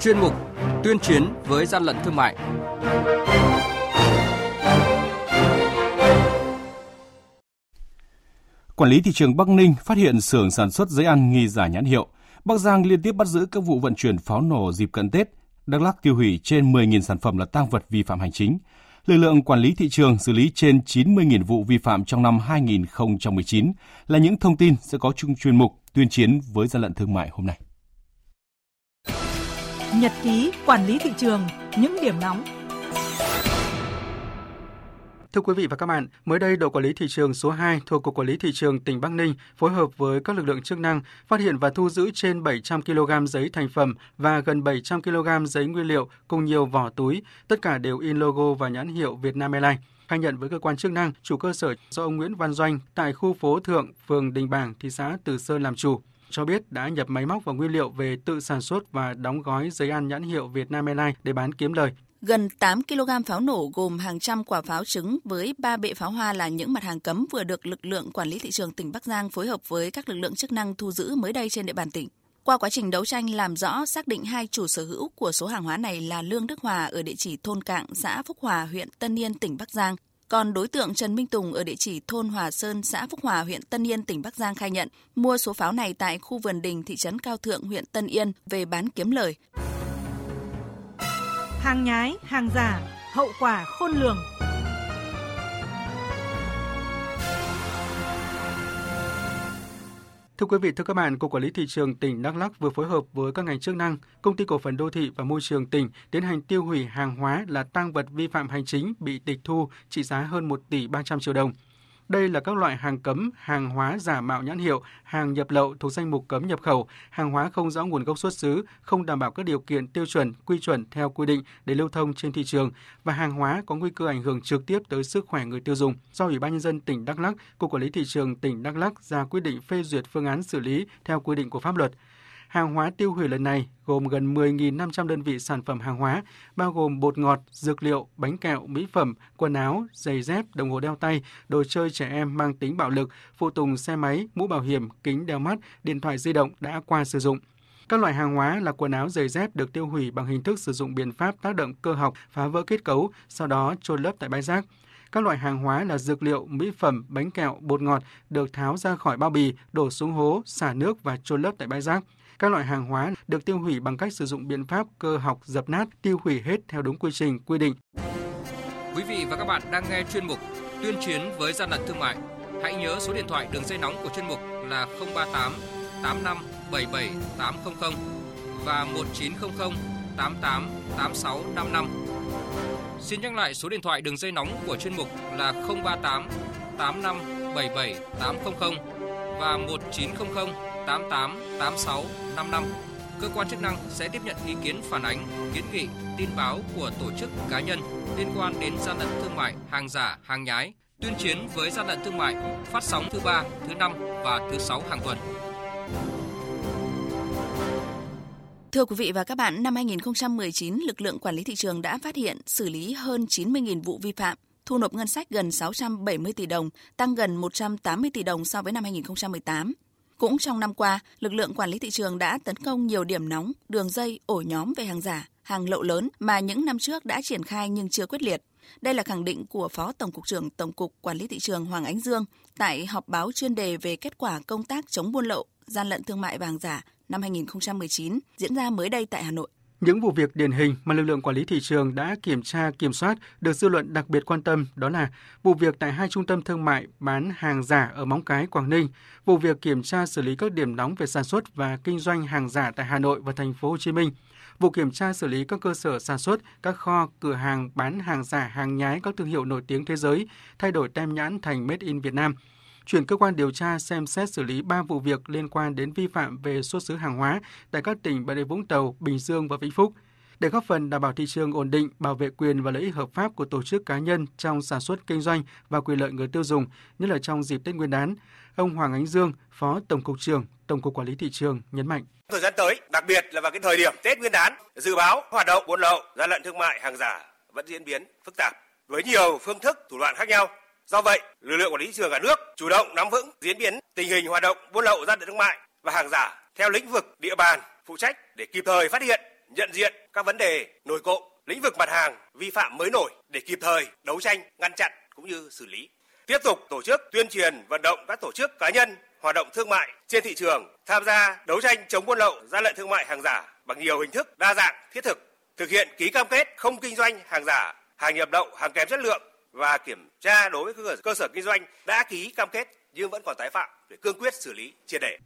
chuyên mục tuyên chiến với gian lận thương mại. Quản lý thị trường Bắc Ninh phát hiện xưởng sản xuất giấy ăn nghi giả nhãn hiệu. Bắc Giang liên tiếp bắt giữ các vụ vận chuyển pháo nổ dịp cận Tết. Đắk Lắk tiêu hủy trên 10.000 sản phẩm là tang vật vi phạm hành chính. Lực lượng quản lý thị trường xử lý trên 90.000 vụ vi phạm trong năm 2019 là những thông tin sẽ có chung chuyên mục tuyên chiến với gian lận thương mại hôm nay. Nhật ký quản lý thị trường, những điểm nóng Thưa quý vị và các bạn, mới đây đội quản lý thị trường số 2 thuộc Cục Quản lý Thị trường tỉnh Bắc Ninh phối hợp với các lực lượng chức năng phát hiện và thu giữ trên 700 kg giấy thành phẩm và gần 700 kg giấy nguyên liệu cùng nhiều vỏ túi, tất cả đều in logo và nhãn hiệu Vietnam Airlines. Khai nhận với cơ quan chức năng, chủ cơ sở do ông Nguyễn Văn Doanh tại khu phố Thượng, phường Đình Bảng, thị xã Từ Sơn làm chủ cho biết đã nhập máy móc và nguyên liệu về tự sản xuất và đóng gói giấy ăn nhãn hiệu Vietnam Airlines để bán kiếm lời. Gần 8 kg pháo nổ gồm hàng trăm quả pháo trứng với 3 bệ pháo hoa là những mặt hàng cấm vừa được lực lượng quản lý thị trường tỉnh Bắc Giang phối hợp với các lực lượng chức năng thu giữ mới đây trên địa bàn tỉnh. Qua quá trình đấu tranh làm rõ, xác định hai chủ sở hữu của số hàng hóa này là Lương Đức Hòa ở địa chỉ thôn Cạng, xã Phúc Hòa, huyện Tân Yên, tỉnh Bắc Giang. Còn đối tượng Trần Minh Tùng ở địa chỉ thôn Hòa Sơn, xã Phúc Hòa, huyện Tân Yên, tỉnh Bắc Giang khai nhận mua số pháo này tại khu vườn đình thị trấn Cao Thượng, huyện Tân Yên về bán kiếm lời hàng nhái, hàng giả, hậu quả khôn lường. Thưa quý vị, thưa các bạn, Cục Quản lý Thị trường tỉnh Đắk Lắk vừa phối hợp với các ngành chức năng, Công ty Cổ phần Đô thị và Môi trường tỉnh tiến hành tiêu hủy hàng hóa là tăng vật vi phạm hành chính bị tịch thu trị giá hơn 1 tỷ 300 triệu đồng. Đây là các loại hàng cấm, hàng hóa giả mạo nhãn hiệu, hàng nhập lậu thuộc danh mục cấm nhập khẩu, hàng hóa không rõ nguồn gốc xuất xứ, không đảm bảo các điều kiện tiêu chuẩn, quy chuẩn theo quy định để lưu thông trên thị trường và hàng hóa có nguy cơ ảnh hưởng trực tiếp tới sức khỏe người tiêu dùng. Do Ủy ban nhân dân tỉnh Đắk Lắk, Cục Quản lý thị trường tỉnh Đắk Lắk ra quyết định phê duyệt phương án xử lý theo quy định của pháp luật. Hàng hóa tiêu hủy lần này gồm gần 10.500 đơn vị sản phẩm hàng hóa, bao gồm bột ngọt, dược liệu, bánh kẹo, mỹ phẩm, quần áo, giày dép, đồng hồ đeo tay, đồ chơi trẻ em mang tính bạo lực, phụ tùng xe máy, mũ bảo hiểm, kính đeo mắt, điện thoại di động đã qua sử dụng. Các loại hàng hóa là quần áo giày dép được tiêu hủy bằng hình thức sử dụng biện pháp tác động cơ học, phá vỡ kết cấu, sau đó trôn lấp tại bãi rác. Các loại hàng hóa là dược liệu, mỹ phẩm, bánh kẹo, bột ngọt được tháo ra khỏi bao bì, đổ xuống hố, xả nước và trôn lấp tại bãi rác. Các loại hàng hóa được tiêu hủy bằng cách sử dụng biện pháp cơ học dập nát, tiêu hủy hết theo đúng quy trình quy định. Quý vị và các bạn đang nghe chuyên mục Tuyên chiến với gian lận thương mại. Hãy nhớ số điện thoại đường dây nóng của chuyên mục là 038 85 77 800 và 1900 88 86 55. Xin nhắc lại số điện thoại đường dây nóng của chuyên mục là 038 85 77 800 và 1900 88 86 55. Cơ quan chức năng sẽ tiếp nhận ý kiến phản ánh, kiến nghị, tin báo của tổ chức cá nhân liên quan đến gian lận thương mại, hàng giả, hàng nhái, tuyên chiến với gian lận thương mại, phát sóng thứ ba, thứ năm và thứ sáu hàng tuần. Thưa quý vị và các bạn, năm 2019, lực lượng quản lý thị trường đã phát hiện xử lý hơn 90.000 vụ vi phạm, thu nộp ngân sách gần 670 tỷ đồng, tăng gần 180 tỷ đồng so với năm 2018. Cũng trong năm qua, lực lượng quản lý thị trường đã tấn công nhiều điểm nóng, đường dây, ổ nhóm về hàng giả, hàng lậu lớn mà những năm trước đã triển khai nhưng chưa quyết liệt. Đây là khẳng định của Phó Tổng cục trưởng Tổng cục Quản lý thị trường Hoàng Ánh Dương tại họp báo chuyên đề về kết quả công tác chống buôn lậu, gian lận thương mại và hàng giả năm 2019 diễn ra mới đây tại Hà Nội. Những vụ việc điển hình mà lực lượng quản lý thị trường đã kiểm tra, kiểm soát được dư luận đặc biệt quan tâm đó là vụ việc tại hai trung tâm thương mại bán hàng giả ở Móng Cái, Quảng Ninh, vụ việc kiểm tra xử lý các điểm nóng về sản xuất và kinh doanh hàng giả tại Hà Nội và thành phố Hồ Chí Minh, vụ kiểm tra xử lý các cơ sở sản xuất, các kho, cửa hàng bán hàng giả, hàng nhái các thương hiệu nổi tiếng thế giới, thay đổi tem nhãn thành Made in Việt Nam – chuyển cơ quan điều tra xem xét xử lý 3 vụ việc liên quan đến vi phạm về xuất xứ hàng hóa tại các tỉnh Bà Rịa Vũng Tàu, Bình Dương và Vĩnh Phúc để góp phần đảm bảo thị trường ổn định, bảo vệ quyền và lợi ích hợp pháp của tổ chức cá nhân trong sản xuất kinh doanh và quyền lợi người tiêu dùng, nhất là trong dịp Tết Nguyên đán. Ông Hoàng Ánh Dương, Phó Tổng cục trưởng Tổng cục Quản lý thị trường nhấn mạnh. Thời gian tới, đặc biệt là vào cái thời điểm Tết Nguyên đán, dự báo hoạt động buôn lậu, gian lận thương mại, hàng giả vẫn diễn biến phức tạp với nhiều phương thức, thủ đoạn khác nhau Do vậy, lực lượng quản lý thị trường cả nước chủ động nắm vững diễn biến tình hình hoạt động buôn lậu gian lận thương mại và hàng giả theo lĩnh vực địa bàn phụ trách để kịp thời phát hiện, nhận diện các vấn đề nổi cộng, lĩnh vực mặt hàng vi phạm mới nổi để kịp thời đấu tranh, ngăn chặn cũng như xử lý. Tiếp tục tổ chức tuyên truyền vận động các tổ chức cá nhân hoạt động thương mại trên thị trường tham gia đấu tranh chống buôn lậu, gian lận thương mại hàng giả bằng nhiều hình thức đa dạng, thiết thực, thực hiện ký cam kết không kinh doanh hàng giả, hàng nhập lậu, hàng kém chất lượng và kiểm tra đối với cơ sở kinh doanh đã ký cam kết nhưng vẫn còn tái phạm để cương quyết xử lý triệt để.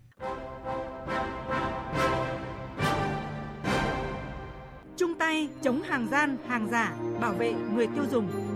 Chung tay chống hàng gian, hàng giả, bảo vệ người tiêu dùng.